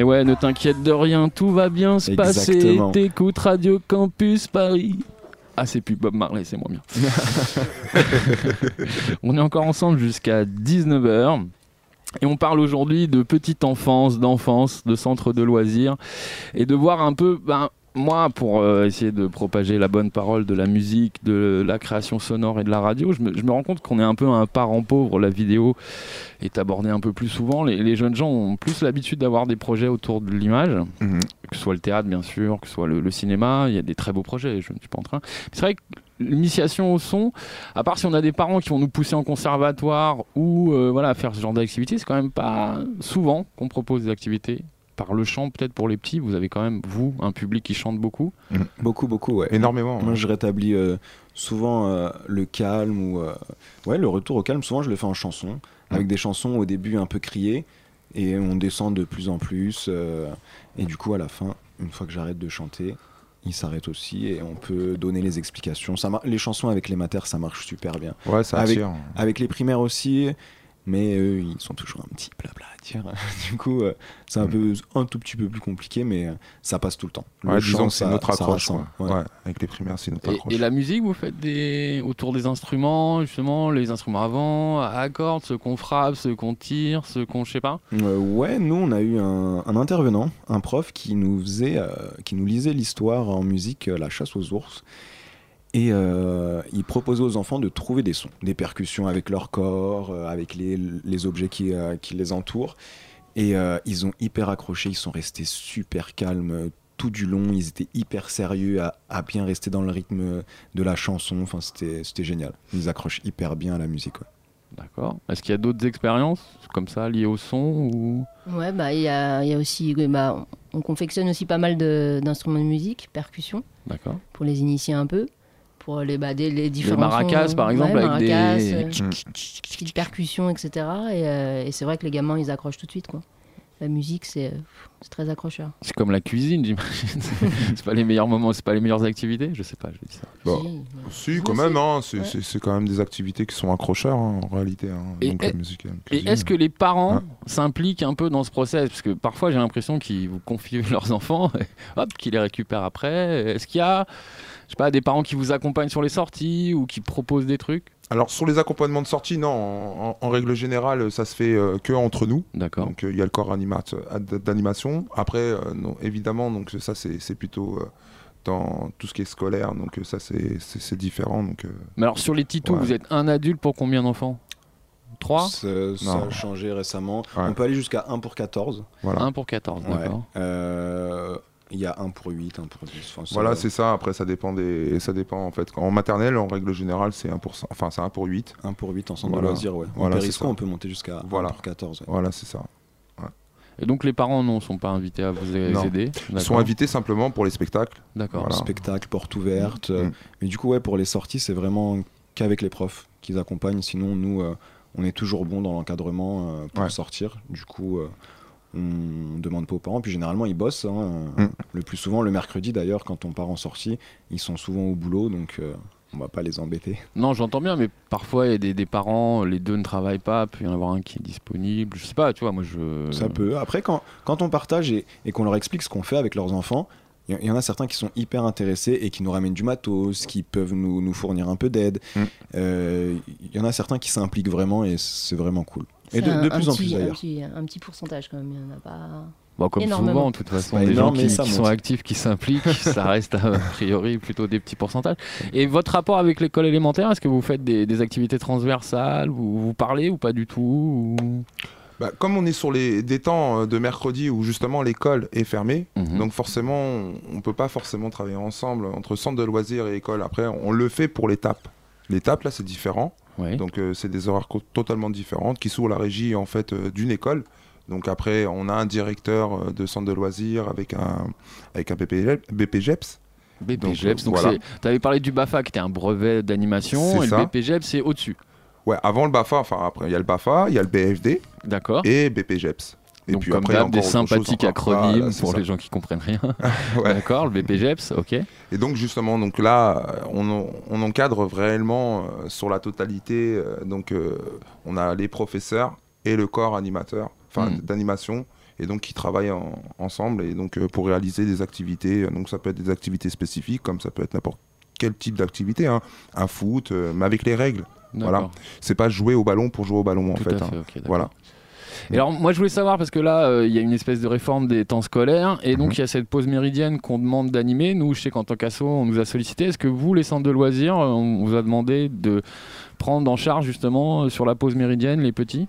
Mais ouais, ne t'inquiète de rien, tout va bien se passer. T'écoutes Radio Campus Paris. Ah, c'est plus Bob Marley, c'est moins bien. on est encore ensemble jusqu'à 19h. Et on parle aujourd'hui de petite enfance, d'enfance, de centre de loisirs. Et de voir un peu, ben, moi, pour euh, essayer de propager la bonne parole de la musique, de la création sonore et de la radio, je me, je me rends compte qu'on est un peu un parent pauvre. La vidéo est abordée un peu plus souvent. Les, les jeunes gens ont plus l'habitude d'avoir des projets autour de l'image, que ce soit le théâtre, bien sûr, que ce soit le, le cinéma. Il y a des très beaux projets, je ne suis pas en train. C'est vrai que l'initiation au son, à part si on a des parents qui vont nous pousser en conservatoire ou euh, voilà, faire ce genre d'activité, c'est quand même pas souvent qu'on propose des activités. Par le chant, peut-être pour les petits, vous avez quand même, vous, un public qui chante beaucoup. Beaucoup, beaucoup, ouais. Énormément. Moi, je rétablis euh, souvent euh, le calme ou euh, ouais, le retour au calme. Souvent, je le fais en chanson, avec des chansons au début un peu criées, et on descend de plus en plus. euh, et du coup, à la fin, une fois que j'arrête de chanter, il s'arrête aussi et on peut donner les explications. Ça les chansons avec les matères, ça marche super bien. Ouais, ça avec, attire. avec les primaires aussi, mais eux, ils sont toujours un petit blabla à dire. du coup, euh, c'est un, peu, un tout petit peu plus compliqué, mais euh, ça passe tout le temps. Le Ouais, chant, disons que c'est notre accroche. ouais. Ouais, avec les primaires, c'est notre Et, accroche. et la musique, vous faites des autour des instruments, justement, les instruments avant, à cordes, ceux qu'on frappe, ceux qu'on tire, ceux qu'on, je sais pas. Euh, ouais, nous on a eu un, un intervenant, un prof qui nous faisait, euh, qui nous lisait l'histoire en musique, euh, La chasse aux ours, et euh, il proposait aux enfants de trouver des sons, des percussions avec leur corps, euh, avec les, les objets qui, euh, qui les entourent, et euh, ils ont hyper accroché, ils sont restés super calmes tout du long, ils étaient hyper sérieux à, à bien rester dans le rythme de la chanson, enfin c'était génial, ils accrochent hyper bien à la musique. ouais. D'accord. Est-ce qu'il y a d'autres expériences comme ça liées au son ou? Ouais, bah il y a, il y a aussi, bah, on on confectionne aussi pas mal de- d'instruments de, musique, percussions, D'accord. pour les initier un peu, pour les, bah, des- les différents maracas, sons, par exemple, ouais, avec des- maracas, euh, Mm. petites percussions, etc. Et, euh, et c'est vrai que les gamins, ils accrochent tout de suite, quoi. La musique, c'est euh, c'est très accrocheur. C'est comme la cuisine, j'imagine. c'est pas les meilleurs moments, c'est pas les meilleures activités. Je sais pas, je dis ça. Bon, si, quand même, hein, c'est c'est- c'est quand même des activités qui sont accrocheurs hein, en réalité. hein. Et Donc, la est- musique, la Et cuisine. est-ce que les parents Hein s'impliquent un peu dans ce process? Parce que parfois j'ai l'impression qu'ils vous confient leurs enfants, et hop, qu'ils les récupèrent après. Est-ce qu'il y a, je sais pas, des parents qui vous accompagnent sur les sorties ou qui proposent des trucs Alors sur les accompagnements de sortie, non, en, en- en règle générale, ça se fait euh, que entre nous. D'accord. Donc euh, il y a le corps animat- ad- d'animation. Après, euh, non, évidemment, donc ça c'est plutôt euh, dans tout ce qui est scolaire, donc euh, ça c'est- différent. Donc, euh, Mais alors sur les titous, Ouais. vous êtes un adulte pour combien d'enfants? Trois? Ça, ça Non. a changé récemment. Ouais. On peut aller jusqu'à 1 pour 14. Voilà. 1 pour 14, Ouais. d'accord. Euh, Il y a 1 pour 8, 1 pour 10. Enfin, Voilà, c'est ça. Après, ça dépend des, ça dépend en fait. En maternelle, en règle générale, c'est 1 pour, cent- enfin c'est 1 pour 8. 1 pour 8 en centre Voilà. de loisirs, ouais. En Voilà, c'est périsco, on peut monter jusqu'à Voilà. 1 pour 14. ouais. Voilà, c'est ça. Et donc les parents non sont pas invités à vous aider Ils sont invités simplement pour les spectacles. D'accord. Voilà. Spectacle, porte ouverte. euh, Mm. Mais du coup, ouais, pour les sorties, c'est vraiment qu'avec les profs qu'ils accompagnent. Sinon, nous, euh, on est toujours bon dans l'encadrement euh, pour Ouais. sortir. Du coup, euh, on demande pas aux parents. Puis généralement, ils bossent. hein. Mm. Le plus souvent, le mercredi d'ailleurs, quand on part en sortie, ils sont souvent au boulot. Donc, euh, on va pas les embêter. Non, j'entends bien, mais parfois il y a des, des parents, les deux ne travaillent pas, peut y en avoir un qui est disponible. Je sais pas, tu vois, moi je. Ça peut. Après, quand, quand on partage et, et qu'on leur explique ce qu'on fait avec leurs enfants, il y, il y en a certains qui sont hyper intéressés et qui nous ramènent du matos, qui peuvent nous, nous fournir un peu d'aide. Mm. Euh, Il y en a certains qui s'impliquent vraiment et c'est vraiment cool. Et de, un- de un plus en petit- plus un d'ailleurs. petit, un petit pourcentage quand même, il n'y en a pas. Bon, comme énormément. souvent, de toute façon, des énorme, gens qui, ça qui monte. sont actifs, qui s'impliquent, ça reste a priori plutôt des petits pourcentages. Et votre rapport avec l'école élémentaire, est-ce que vous faites des, des activités transversales vous, vous parlez ou pas du tout ou- Bah, comme on est sur les, des temps euh, de mercredi où justement l'école est fermée, Mhm. donc forcément on, on peut pas forcément travailler ensemble entre centre de loisirs et école. Après, on le fait pour l'étape. L'étape là, c'est différent. Ouais. Donc euh, c'est des horaires totalement différentes qui sont la régie en fait euh, d'une école. Donc après, on a un directeur euh, de centre de loisirs avec un avec un BP, BPGEPS. BPGEPS, donc, voilà. tu avais parlé du BAFA qui était un brevet d'animation, et ça. le BPGEPS c'est au-dessus. Ouais, avant le BAFA, enfin après il y a le BAFA, il y a le BFD D'accord. et BPGEPS. Et Donc puis comme après, des sympathiques acronymes pour ça. les gens qui comprennent rien. Ouais. D'accord, le BPGEPS, ok. Et donc justement, donc là, euh, on, on encadre réellement euh, sur la totalité. euh, donc euh, on a les professeurs et le corps animateur, enfin Mm. d'animation. et donc qui travaillent en- ensemble et donc pour réaliser des activités. Donc ça peut être des activités spécifiques, comme ça peut être n'importe quel type d'activité, hein. un foot, mais avec les règles. Voilà. C'est pas jouer au ballon pour jouer au ballon en Tout fait. hein. voilà. Et alors, moi, je voulais savoir, parce que là, euh, il y a une espèce de réforme des temps scolaires, et Mhm. donc il y a cette pause méridienne qu'on demande d'animer. Nous, je sais qu'en tant qu'asso, on nous a sollicité. Est-ce que vous, les centres de loisirs, euh, on vous a demandé de prendre en charge justement euh, sur la pause méridienne les petits?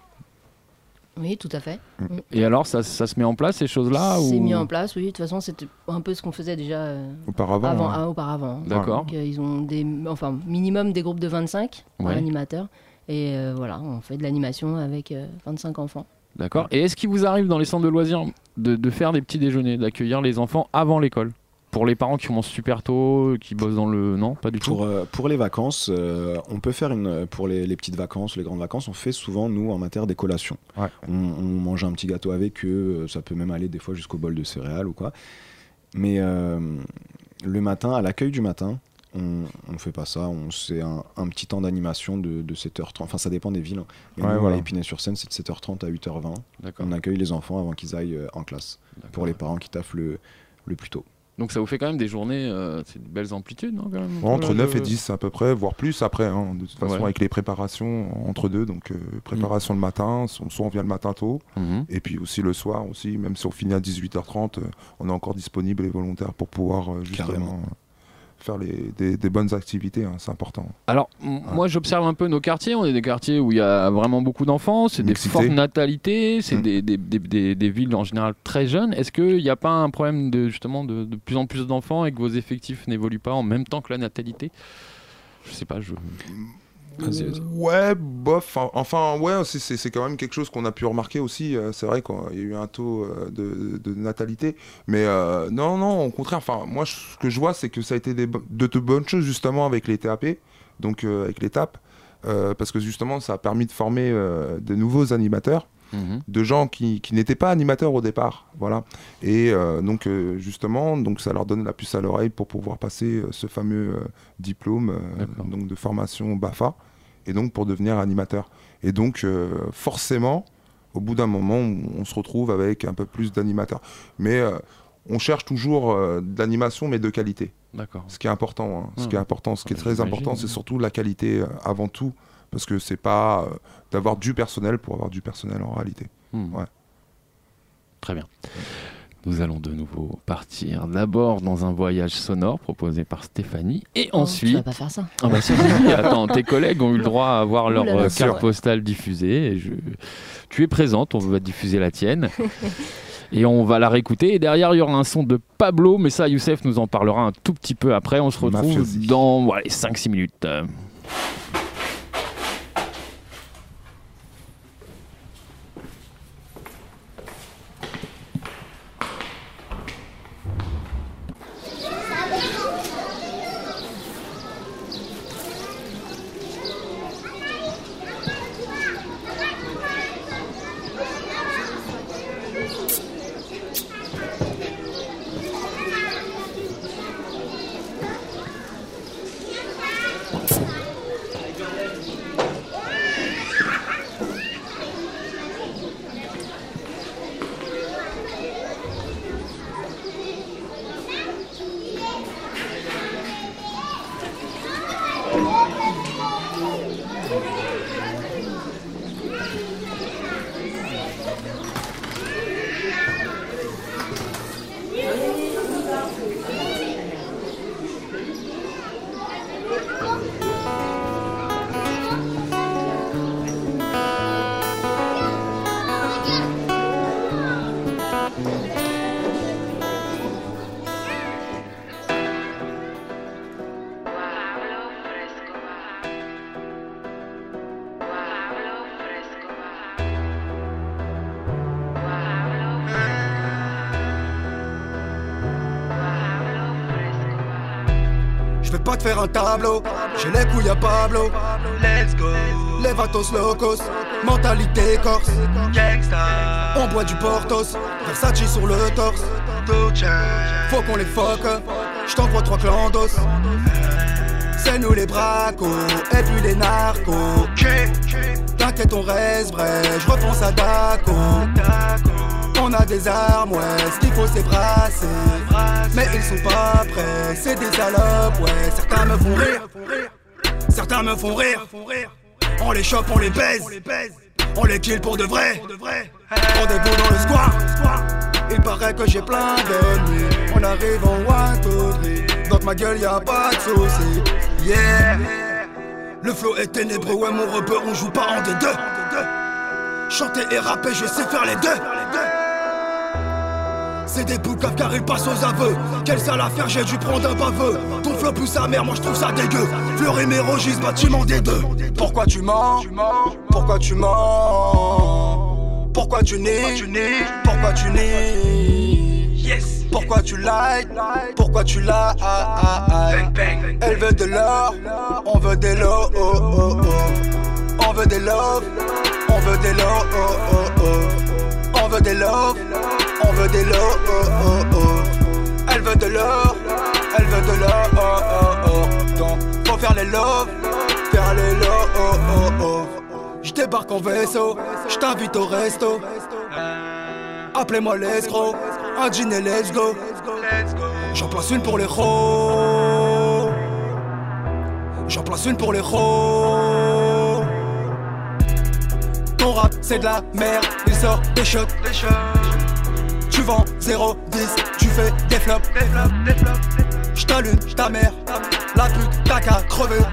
Oui, tout à fait. Mm. Et alors, ça, ça se met en place, ces choses-là C'est ou... mis en place, oui. De toute façon, c'était un peu ce qu'on faisait déjà euh, Auparavant, avant, hein. ah, auparavant. D'accord. Donc, euh, ils ont des, enfin, minimum des groupes de 25 par Ouais. animateur. Et euh, voilà, on fait de l'animation avec euh, 25 enfants. D'accord. Et est-ce qu'il vous arrive dans les centres de loisirs de, de faire des petits déjeuners, d'accueillir les enfants avant l'école Pour les parents qui commencent super tôt, qui bossent dans le... Non, pas du tout Pour, euh, pour les vacances, euh, on peut faire une. Pour les, les petites vacances, les grandes vacances, on fait souvent, nous, en matière des collations. On, on mange un petit gâteau avec eux, euh, ça peut même aller des fois jusqu'au bol de céréales ou quoi. Mais euh, le matin, à l'accueil du matin, on ne fait pas ça. On C'est un, un petit temps d'animation de, de 7h30. Enfin, ça dépend des villes. hein. Mais Ouais, nous, voilà. à Épinay-sur-Seine, c'est de 7h30 à 8h20. D'accord. On accueille les enfants avant qu'ils aillent euh, en classe. Pour les parents qui taffent le, le plus tôt. Donc ça vous fait quand même des journées, euh, c'est de belles amplitudes, non quand même Entre Voilà, 9 et de- 10 à peu près, voire plus après, hein, de toute façon Ouais. avec les préparations entre deux, donc euh, préparation le matin, so- soit on vient le matin tôt, Mhm. et puis aussi le soir aussi, même si on finit à 18h30, euh, on est encore disponible et volontaire pour pouvoir euh, justement Carrément. Faire les, des, des bonnes activités, hein, c'est important. Alors, moi j'observe un peu nos quartiers. On est des quartiers où il y a vraiment beaucoup d'enfants, c'est des fortes natalités, c'est Mm. des, des- des- des- des villes en général très jeunes. Est-ce qu'il n'y a pas un problème de justement de, de plus en plus d'enfants et que vos effectifs n'évoluent pas en même temps que la natalité? Je sais pas, je. Ouais, bof. en- Enfin, ouais, c'est- c'est quand même quelque chose qu'on a pu remarquer aussi. euh, C'est vrai qu'il y a eu un taux euh, de, de natalité. Mais euh, non, non, au contraire. Enfin, moi, ce que je vois, c'est que ça a été des de, bonnes choses, justement, avec les TAP, donc avec l'étape. euh, parce que justement, ça a permis de former euh, de nouveaux animateurs. Mhm. de gens qui, qui n'étaient pas animateurs au départ, voilà. Et euh, donc euh, justement, donc ça leur donne la puce à l'oreille pour pouvoir passer euh, ce fameux diplôme donc de formation Bafa, et donc pour devenir animateur. Et donc forcément, au bout d'un moment, on, on se retrouve avec un peu plus d'animateurs. Mais on cherche toujours de l'animation, mais de qualité. Ce qui est important, hein. ce Ah. qui est important, ce qui est très important, c'est surtout la qualité avant tout, parce que c'est pas euh, d'avoir du personnel pour avoir du personnel en réalité. Hmm. Ouais. Très bien. Nous allons de nouveau partir d'abord dans un voyage sonore proposé par Stéphanie et Oh, ensuite. tu vas pas faire ça. Ah bah si, attends, tes collègues ont eu le droit à avoir leur euh, carte postale diffusée. et je- Tu es présente, on va diffuser la tienne. Et on va la réécouter. Et derrière, il y aura un son de Pablo, mais ça, Youssef nous en parlera un tout petit peu après. On se retrouve Mafiosi. dans voilà, 5-6 minutes. Pas te faire un tableau, j'ai les couilles à Pablo. Let's go. Les vatos locos, mentalité corse. Gangsta. On boit du Portos, Versace sur le torse. Faut qu'on les fuck, je t'envoie trois clandos. C'est nous les bracos, et puis les narcos. T'inquiète, on reste vrai, je repense à Daco. On On a des armes, ouais, ce qu'il faut c'est brasser. Mais ils sont pas prêts, c'est des salopes, ouais. Certains me font rire, certains me font rire. On les chope, on les baise, on les kill pour de vrai. Rendez-vous dans le square. Il paraît que j'ai plein d'ennemis. On arrive en three. Dans ma gueule, y a pas de soucis. Yeah. Le flow est ténébreux, ouais, mon rebeu, on joue pas en des deux. Chanter et rapper, je sais faire les deux. C'est des boucaves car ils passent aux aveux. Quelle sale affaire, j'ai dû prendre un baveux. Ton flow pousse sa mère, moi je trouve ça dégueu. Fleury mes registres, bâtiment des deux. Pourquoi tu mens? Pourquoi tu mens? Pourquoi tu nies? Pourquoi tu nies? Pourquoi tu like Pourquoi tu la Elle veut de l'or, on veut des lots, oh, oh, oh. On veut des love, on veut des lots, oh, oh, oh. On veut des love, on veut des lots, oh, oh, oh. Elle veut de l'or, elle veut de l'or, oh, oh, oh. Donc, faut faire les love, faire les oh, oh, oh. Je débarque en vaisseau, je t'invite au resto. Appelez-moi l'escroc, un jean et let's go. J'en place une pour les ros. J'en place une pour les ros. C'est de la merde, il sort des shots. Tu vends 0, 10, tu fais des flops. Je t'allume, je ta mère. La pute, t'as qu'à crever.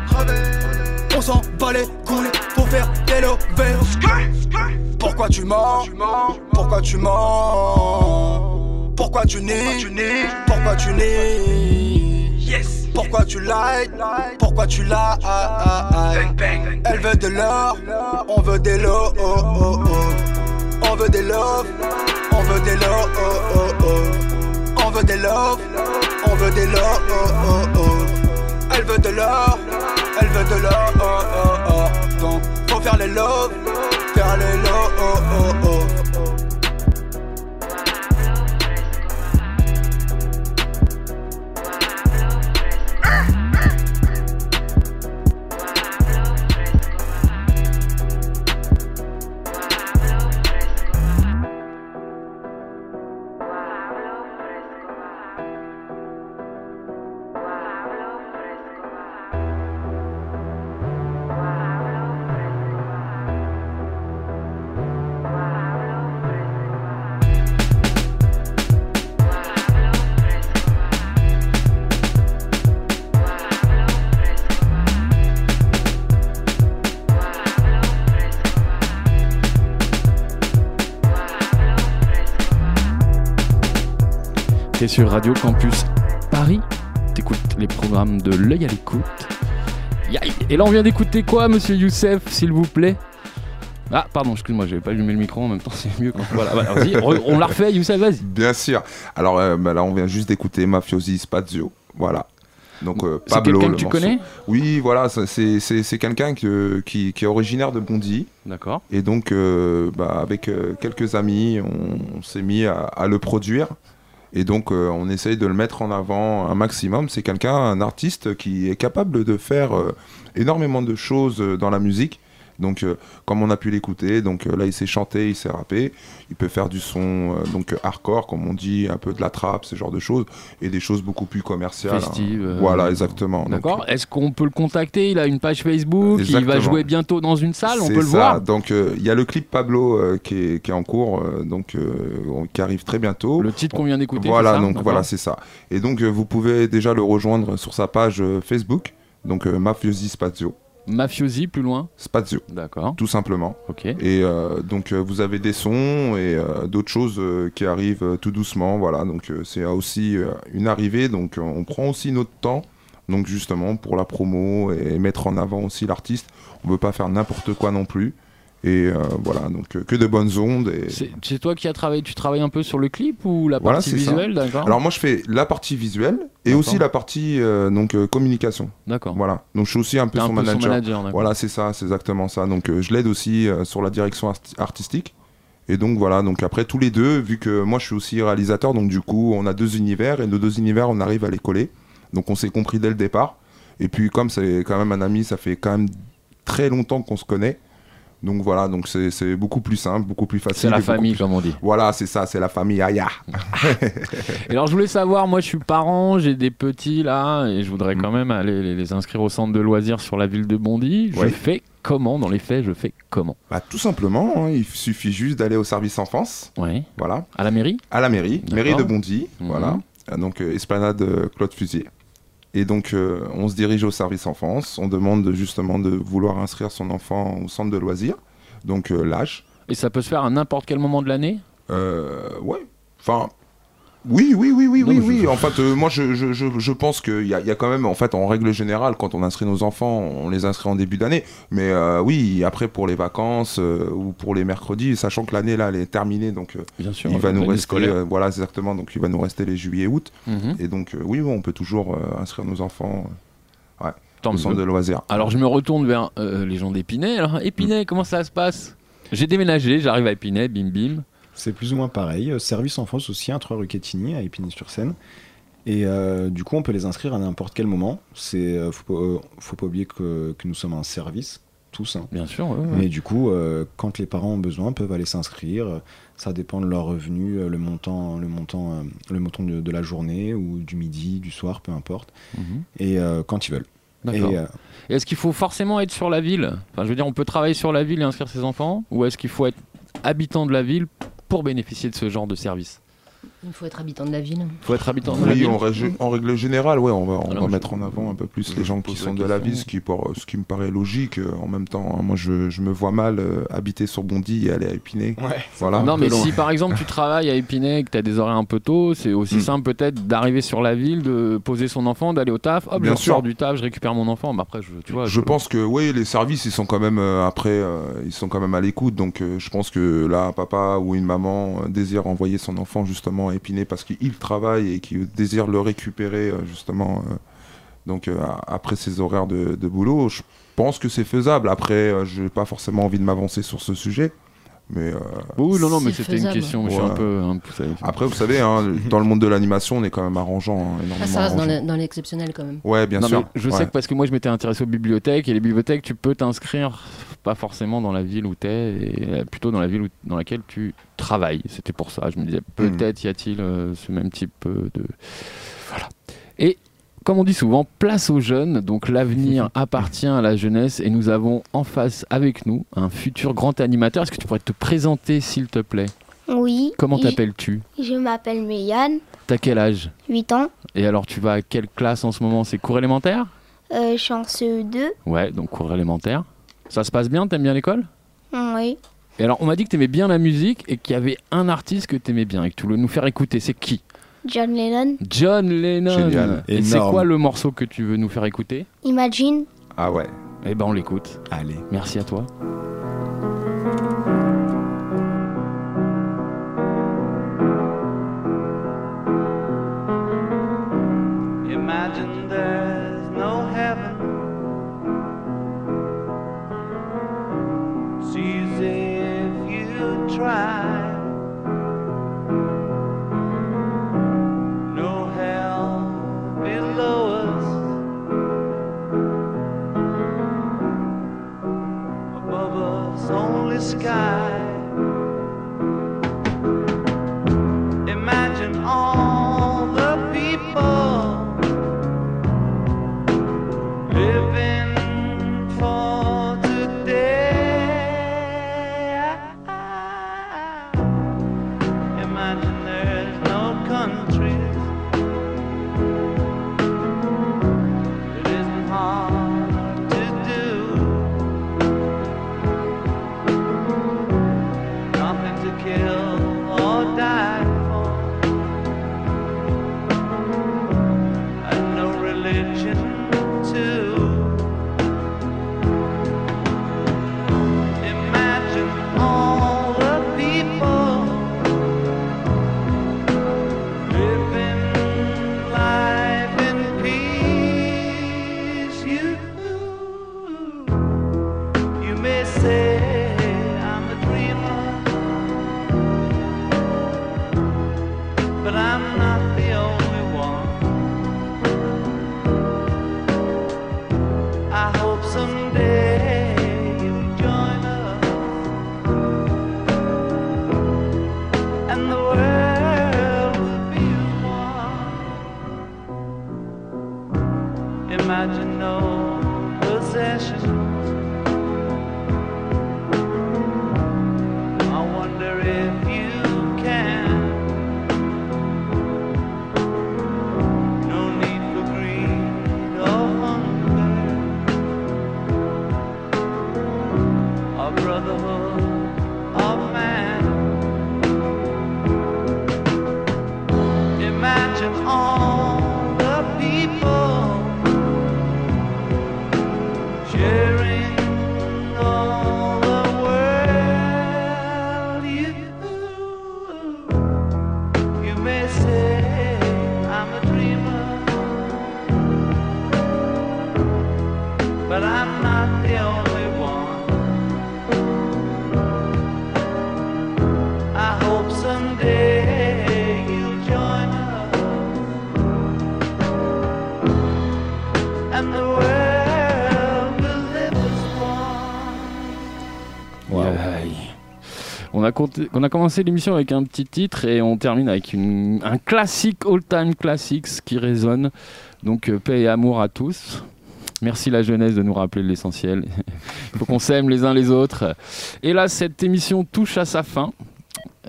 On s'en bat les couilles, faut faire des lovés. Pourquoi tu mens? Pourquoi tu mens? Pourquoi tu nies? Pourquoi tu nies? Pourquoi tu light Pourquoi tu la Elle veut de l'or, on veut des lots, oh, oh, oh. On veut des love, on veut des lots, oh, oh, oh. On veut des love, on veut des lots, oh, oh, oh. Elle veut de l'or, elle veut de l'or, oh, oh, oh. Donc, faut faire les love, faire les lots, T'es sur Radio Campus Paris. T'écoutes les programmes de l'œil à l'écoute. Et là, on vient d'écouter quoi, monsieur Youssef, s'il vous plaît? Ah, pardon, excuse-moi, j'avais pas allumé le micro en même temps, c'est mieux. Quand... Voilà, bah, on l'a refait, Youssef, vas-y. Bien sûr. Alors euh, bah là, on vient juste d'écouter Mafiosi Spazio. Voilà. Donc euh, C'est Pablo. quelqu'un le que tu morceau. connais? Oui, voilà, c'est c'est- c'est quelqu'un que- qui, qui est originaire de Bondy. D'accord. Et donc, euh, bah, avec quelques amis, on, on s'est mis à, à le produire. Et donc, euh, on essaye de le mettre en avant un maximum. C'est quelqu'un, un artiste qui est capable de faire euh, énormément de choses euh, dans la musique. Donc, euh, comme on a pu l'écouter, donc euh, là, il sait chanter, il sait rapper. Il peut faire du son euh, donc hardcore, comme on dit, un peu de la trappe, ce genre de choses, et des choses beaucoup plus commerciales. Festive, hein. euh, Voilà, exactement. Donc, D'accord. Est-ce qu'on peut le contacter? Il a une page Facebook, il va Exactement. jouer bientôt dans une salle, on C'est peut le ça. voir? Donc euh, il y a le clip Pablo euh, qui, est, qui est en cours, euh, donc euh, on- qui arrive très bientôt. Le titre qu'on vient d'écouter, Voilà, c'est ça? donc D'accord. voilà, c'est ça. Et donc euh, vous pouvez déjà le rejoindre sur sa page euh, Facebook, donc euh, Mafiosi Spazio. Mafiosi, plus loin Spazio. D'accord. Tout simplement. Ok. Et euh, donc euh, vous avez des sons et euh, d'autres choses qui arrivent tout doucement, voilà. Donc c'est aussi une arrivée, donc on prend aussi notre temps. Donc justement pour la promo et mettre en avant aussi l'artiste, on veut pas faire n'importe quoi non plus. Et euh, voilà, donc euh, que de bonnes ondes. Et... C'est toi qui as travaillé, tu travailles un peu sur le clip ou la partie visuelle, d'accord? Alors moi je fais la partie visuelle et aussi la partie euh, donc communication. D'accord. Voilà. Donc je suis aussi un peu T'es un son peu son manager. voilà, c'est ça, c'est exactement ça. Donc je l'aide aussi sur la direction arti- artistique. Et donc voilà, donc après tous les deux, vu que moi je suis aussi réalisateur, donc du coup on a deux univers et nos deux univers on arrive à les coller. Donc on s'est compris dès le départ. Et puis comme c'est quand même un ami, ça fait quand même très longtemps qu'on se connaît. Donc voilà, donc c'est beaucoup plus simple, beaucoup plus facile. C'est la famille, plus- comme on dit. Voilà, c'est ça, c'est la famille Aya. Et alors je voulais savoir, moi je suis parent, j'ai des petits là, et je voudrais quand même aller les, les inscrire au centre de loisirs sur la ville de Bondy. Je Ouais. fais comment? Dans les faits Je fais comment? Bah, tout simplement, hein, il suffit juste d'aller au service enfance. Ouais. Voilà. À la mairie? À la mairie, mairie de. Bondy, voilà. Euh, Donc euh, esplanade euh, Claude Fusier. Et donc euh, on se dirige au service enfance, on demande de- justement de vouloir inscrire son enfant au centre de loisirs, donc euh, l'âge. Et ça peut se faire à n'importe quel moment de l'année? Euh, ouais. Enfin. Oui, oui, oui, oui, Non, oui, oui. En fait, euh, moi, je, je, je, je pense qu'il y a, il y a quand même, en fait, en règle générale, quand on inscrit nos enfants, on les inscrit en début d'année. Mais euh, oui, après, pour les vacances euh, ou pour les mercredis, sachant que l'année, là, elle est terminée, donc Bien sûr, il va nous rester, voilà, exactement, donc il va nous rester les juillet-août. Mhm. Et donc, oui, on peut toujours inscrire nos enfants ouais, Tant au centre mieux. de loisirs. Alors je me retourne vers les gens d'Épinay. Alors Épinay, comment ça se passe? J'ai déménagé, j'arrive à Épinay, bim bim. C'est plus ou moins pareil. Euh, Service enfance aussi, un 3 rue Quetigny à Épinay-sur-Seine. Et euh, du coup, on peut les inscrire à n'importe quel moment. C'est euh, faut, pas- euh, faut pas oublier que, que nous sommes un service, tous. hein. Bien sûr. ouais, ouais. Mais du coup, quand les parents ont besoin, peuvent aller s'inscrire. Ça dépend de leur revenu, euh, le montant, le montant, le montant de, de la journée ou du midi, du soir, peu importe. Mhm. Et quand ils veulent. D'accord. Euh, Est-ce qu'il faut forcément être sur la ville? Enfin, je veux dire, on peut travailler sur la ville et inscrire ses enfants? Ou est-ce qu'il faut être habitant de la ville pour bénéficier de ce genre de service Il faut être habitant de la ville. Il faut être habitant de la Oui, ville en, règle- en règle générale, ouais, on va, on Alors, va je- mettre en avant un peu plus les gens qui sont de la ville, ce qui, pour- ce qui me paraît logique. euh, En même temps, hein, moi, je, je me vois mal euh, habiter sur Bondy et aller à Épinay. voilà. Non, mais si par exemple tu travailles à Épinay et que tu as des horaires un peu tôt, c'est aussi Mm. simple peut-être d'arriver sur la ville, de poser son enfant, d'aller au taf. Hop, Bien je sors du taf, je récupère mon enfant. Bah, après, je, tu vois, Je pense que oui, les services, ils sont quand même euh, après, euh, ils sont quand même à l'écoute. Donc, euh, je pense que là, un papa ou une maman désire envoyer son enfant justement à Épinay parce qu'il travaille et qu'il désire le récupérer euh, justement. euh, donc, euh, après ses horaires de, de boulot, je pense que c'est faisable. Après, euh, je n'ai pas forcément envie de m'avancer sur ce sujet. Mais euh, Oui, non, non, mais c'était une question. Je suis un peu. Après, vous savez, hein, dans le monde de l'animation, on est quand même arrangeant, hein, énormément Ah, ça reste dans arrangeant. le- dans l'exceptionnel quand même. Ouais, bien Non, sûr. je Ouais. sais que parce que moi je m'étais intéressé aux bibliothèques et les bibliothèques tu peux t'inscrire pas forcément dans la ville où tu es et plutôt dans la ville où- dans laquelle tu travailles. C'était pour ça. Je me disais Hmm. peut-être y a-t-il euh, ce même type euh, de voilà. Et comme on dit souvent, place aux jeunes. Donc l'avenir appartient à la jeunesse et nous avons en face avec nous un futur grand animateur. Est-ce que tu pourrais te présenter s'il te plaît? Oui. Comment t'appelles-tu? Je m'appelle Meyane, T'as quel âge? 8 ans. Et alors tu vas à quelle classe en ce moment? C'est cours élémentaire? Euh, je suis en CE2. Ouais, donc cours élémentaire. Ça se passe bien T'aimes bien l'école? Oui. Et alors, on m'a dit que t'aimais bien la musique et qu'il y avait un artiste que t'aimais bien et que tu voulais nous faire écouter. C'est qui? John Lennon. John Lennon. Génial. Et c'est Énorme. quoi le morceau que tu veux nous faire écouter? Imagine. Ah ouais. Eh ben, on l'écoute. Allez. Merci à toi. Imagine disease. On a, commencé l'émission avec un petit titre et on termine avec un classique, all-time classics qui résonne. Donc euh, paix et amour à tous. Merci la jeunesse de nous rappeler l'essentiel. Il faut qu'on s'aime les uns les autres. Et là, cette émission touche à sa fin.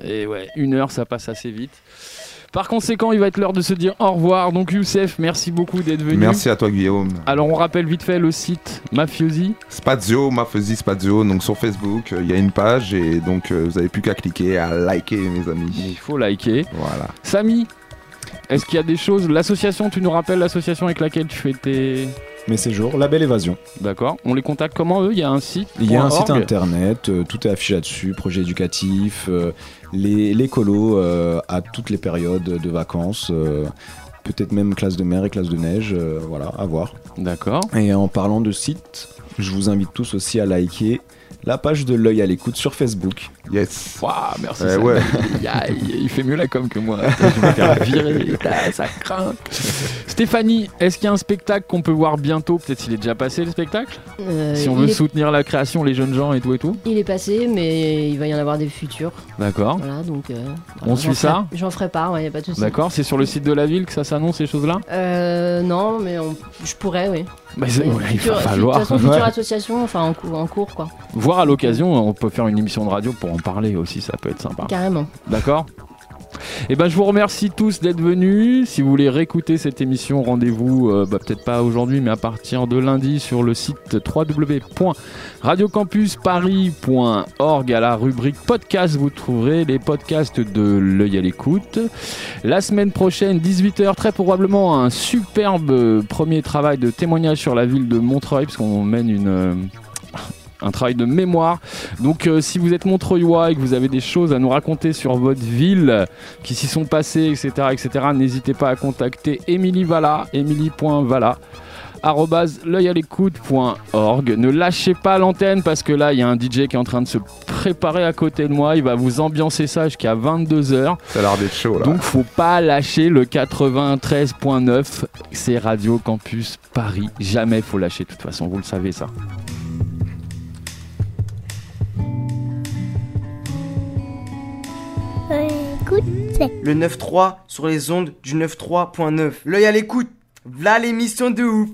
Et ouais, une heure, ça passe assez vite. Par conséquent, il va être l'heure de se dire au revoir. Donc Youssef, merci beaucoup d'être venu. Merci à toi, Guillaume. Alors on rappelle vite fait le site Mafiosi. Spazio, Mafiosi Spazio, donc sur Facebook, euh, il y a une page et donc euh, vous avez plus qu'à cliquer, à liker, mes amis. Il faut liker. Voilà. Samy, est-ce qu'il y a des choses? L'association, tu nous rappelles l'association avec laquelle tu fais tes. Mes séjours, La Belle Évasion. D'accord. On les contacte comment eux? Il y a un site Il y a un site internet, euh, tout est affiché là-dessus, projet éducatif, euh, les, les colos euh, à toutes les périodes de vacances, euh, peut-être même classe de mer et classe de neige, euh, voilà, à voir. D'accord. Et en parlant de site, je vous invite tous aussi à liker la page de l'œil à l'écoute sur Facebook. Yes. Waouh, merci. Eh ouais. Il fait mieux la com que moi. Je vais me faire virer. Ça craint. Stéphanie, est-ce qu'il y a un spectacle qu'on peut voir bientôt? Peut-être s'il est déjà passé le spectacle? Euh, Si on il veut est- soutenir la création, les jeunes gens et tout et tout? Il est passé, mais il va y en avoir des futurs. D'accord. Voilà, donc. euh, On suit ferai- ça? J'en ferai part, ouais, y a pas de souci. D'accord, c'est sur le site de la ville que ça s'annonce ces choses-là? Euh, non, mais on- je pourrais, oui. Bah, ouais, il va falloir. De toute façon, future Ouais. association, enfin en, cours- en cours, quoi. Voir à l'occasion, on peut faire une émission de radio pour en parler aussi, ça peut être sympa. Carrément. D'accord? Et ben je vous remercie tous d'être venus. Si vous voulez réécouter cette émission, rendez-vous euh, bah, peut-être pas aujourd'hui, mais à partir de lundi sur le site www.radiocampusparis.org à la rubrique podcast. Vous trouverez les podcasts de l'œil à l'écoute. La semaine prochaine, 18h, très probablement un superbe euh, premier travail de témoignage sur la ville de Montreuil, parce qu'on mène une euh, un travail de mémoire. Donc euh, si vous êtes Montreuillois et que vous avez des choses à nous raconter sur votre ville qui s'y sont passées, etc., etc., n'hésitez pas à contacter Émilie Vala, émilie.vala arobase l'œil-à-l'écoute.org. Ne lâchez pas l'antenne parce que là il y a un DJ qui est en train de se préparer à côté de moi, il va vous ambiancer ça jusqu'à 22h. Ça a l'air d'être chaud là. Donc faut pas lâcher le 93.9, c'est Radio Campus Paris. Jamais faut lâcher de toute façon, vous le savez ça. Le 9-3 sur les ondes du 9-3.9. L'œil à l'écoute. V'là l'émission de ouf.